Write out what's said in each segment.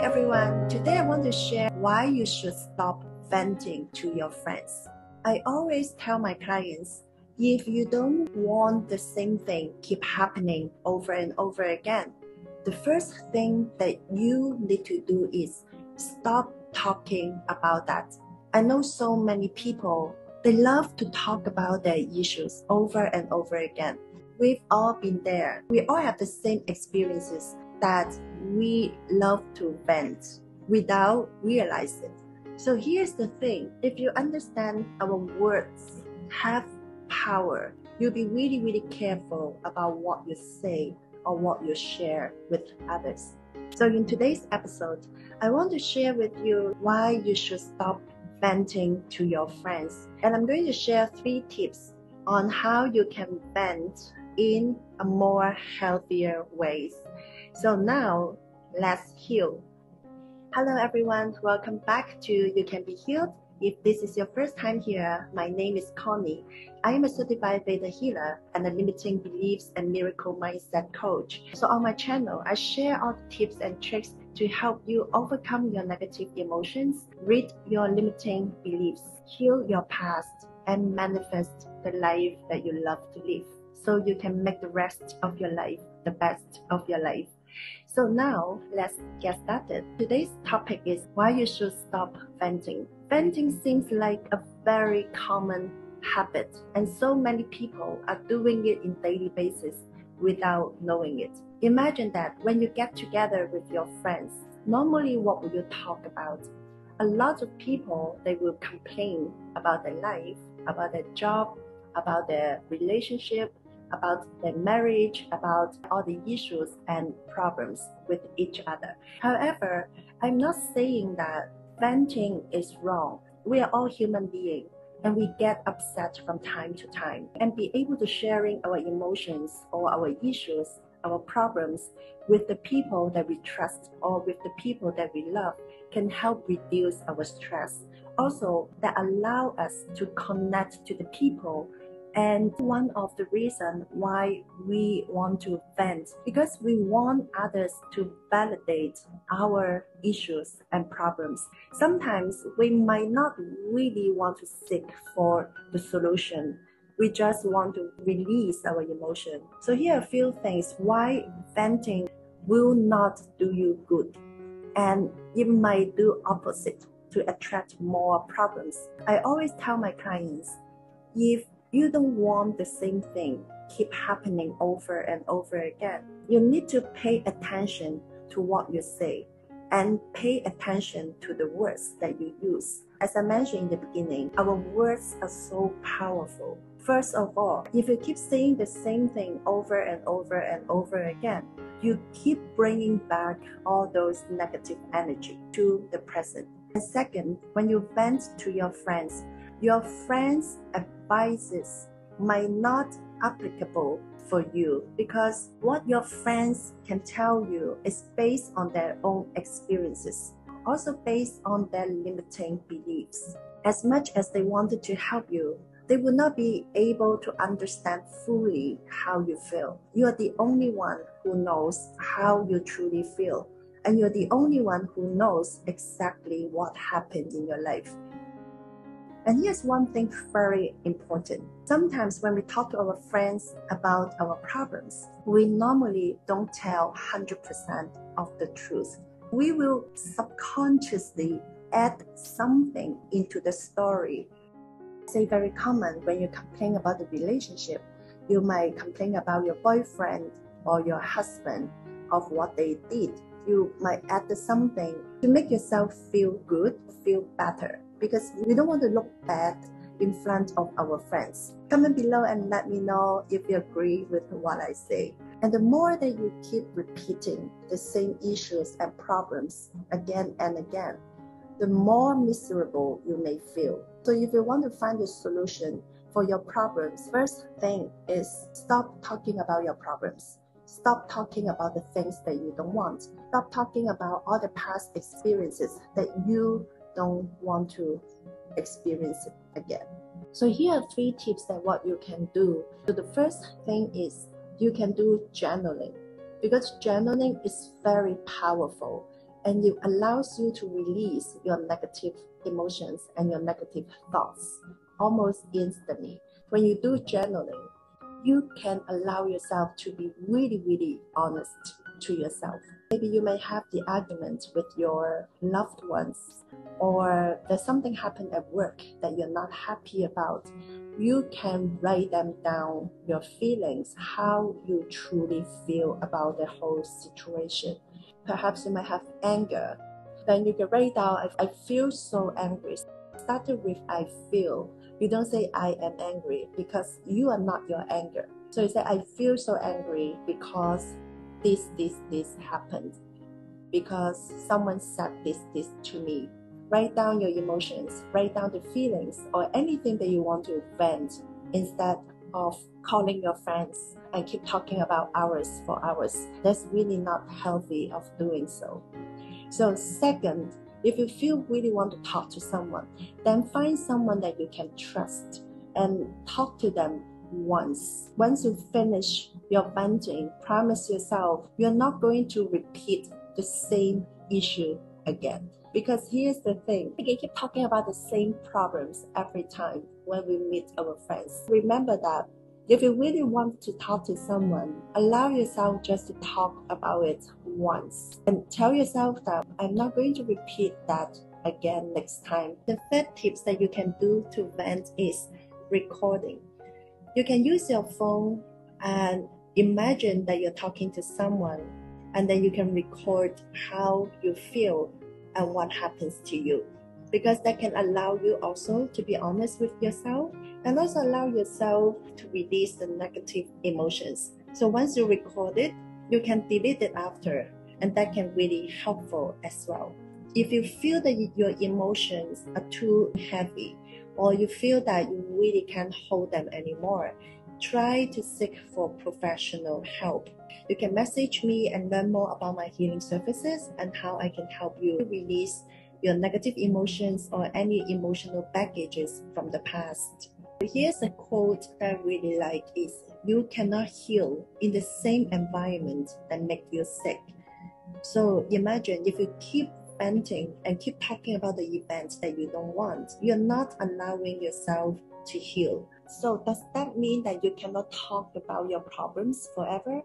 everyone. Today I want to share why you should stop venting to your friends. I always tell my clients if you don't want the same thing keep happening over and over again, the first thing that you need to do is stop talking about that. I know so many people, they love to talk about their issues over and over again. We've all been there. We all have the same experiences that we love to vent without realizing. So here's the thing if you understand our words have power, you'll be really, really careful about what you say or what you share with others. So, in today's episode, I want to share with you why you should stop venting to your friends. And I'm going to share three tips on how you can vent in a more healthier ways. So now let's heal. Hello everyone, welcome back to You Can Be Healed. If this is your first time here, my name is Connie. I am a certified Theta healer and a limiting beliefs and miracle mindset coach. So on my channel, I share all the tips and tricks to help you overcome your negative emotions, rid your limiting beliefs, heal your past, and manifest the life that you love to live so you can make the rest of your life the best of your life. So now let's get started. Today's topic is why you should stop venting. Venting seems like a very common habit and so many people are doing it in daily basis without knowing it. Imagine that when you get together with your friends, normally what will you talk about? A lot of people they will complain about their life, about their job, about their relationship, about their marriage, about all the issues and problems with each other. However, I'm not saying that venting is wrong. We are all human beings and we get upset from time to time and be able to sharing our emotions or our issues our problems with the people that we trust or with the people that we love can help reduce our stress also that allow us to connect to the people and one of the reasons why we want to vent, because we want others to validate our issues and problems. Sometimes we might not really want to seek for the solution. We just want to release our emotion. So here are a few things why venting will not do you good. And it might do opposite to attract more problems. I always tell my clients, if you don't want the same thing keep happening over and over again. You need to pay attention to what you say and pay attention to the words that you use. As I mentioned in the beginning, our words are so powerful. First of all, if you keep saying the same thing over and over and over again, you keep bringing back all those negative energy to the present. And second, when you vent to your friends, your friends' advices might not applicable for you because what your friends can tell you is based on their own experiences, also based on their limiting beliefs. As much as they wanted to help you, they will not be able to understand fully how you feel. You are the only one who knows how you truly feel, and you're the only one who knows exactly what happened in your life. And here's one thing very important. Sometimes when we talk to our friends about our problems, we normally don't tell 100% of the truth. We will subconsciously add something into the story. Say very common when you complain about the relationship, you might complain about your boyfriend or your husband of what they did. You might add something to make yourself feel good, feel better because we don't want to look bad in front of our friends. Comment below and let me know if you agree with what I say. And the more that you keep repeating the same issues and problems again and again, the more miserable you may feel. So if you want to find a solution for your problems, first thing is stop talking about your problems. Stop talking about the things that you don't want. Stop talking about all the past experiences that you don't want to experience it again. So here are three tips that what you can do. So the first thing is you can do journaling because journaling is very powerful and it allows you to release your negative emotions and your negative thoughts almost instantly. When you do journaling, you can allow yourself to be really, really honest to yourself. Maybe you may have the argument with your loved ones, or there's something happened at work that you're not happy about. You can write them down, your feelings, how you truly feel about the whole situation. Perhaps you might have anger. Then you can write down, I, I feel so angry. Started with I feel. You don't say I am angry because you are not your anger. So you say I feel so angry because this, this, this happened. Because someone said this, this to me. Write down your emotions, write down the feelings or anything that you want to vent instead of calling your friends and keep talking about hours for hours. That's really not healthy of doing so. So second, if you feel really want to talk to someone, then find someone that you can trust and talk to them once. Once you finish your venting, promise yourself you're not going to repeat the same issue again. Because here's the thing, we keep talking about the same problems every time when we meet our friends. Remember that if you really want to talk to someone, allow yourself just to talk about it once and tell yourself that I'm not going to repeat that again next time. The third tips that you can do to vent is recording. You can use your phone and imagine that you're talking to someone and then you can record how you feel and what happens to you because that can allow you also to be honest with yourself and also allow yourself to release the negative emotions. So once you record it, you can delete it after, and that can really helpful as well. If you feel that your emotions are too heavy, or you feel that you really can't hold them anymore, try to seek for professional help. You can message me and learn more about my healing services and how I can help you release your negative emotions or any emotional baggages from the past. Here's a quote that I really like is you cannot heal in the same environment that make you sick. So imagine if you keep venting and keep talking about the events that you don't want, you're not allowing yourself to heal. So does that mean that you cannot talk about your problems forever?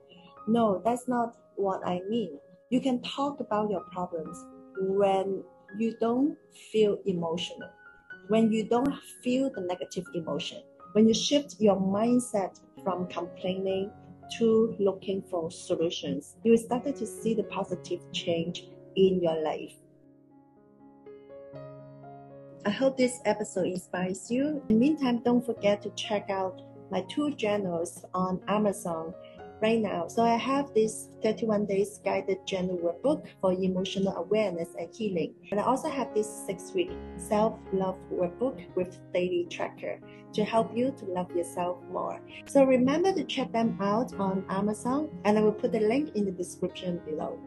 No, that's not what I mean. You can talk about your problems when you don't feel emotional, when you don't feel the negative emotion, when you shift your mindset from complaining to looking for solutions, you started to see the positive change in your life. I hope this episode inspires you. In the meantime, don't forget to check out my two journals on Amazon right now. So I have this 31 days guided journal workbook for emotional awareness and healing. And I also have this six week self love workbook with daily tracker to help you to love yourself more. So remember to check them out on Amazon and I will put the link in the description below.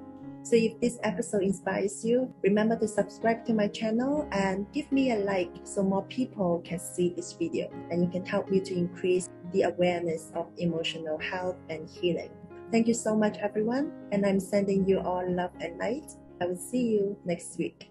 So if this episode inspires you, remember to subscribe to my channel and give me a like so more people can see this video and you can help me to increase the awareness of emotional health and healing. Thank you so much everyone and I'm sending you all love and light. I will see you next week.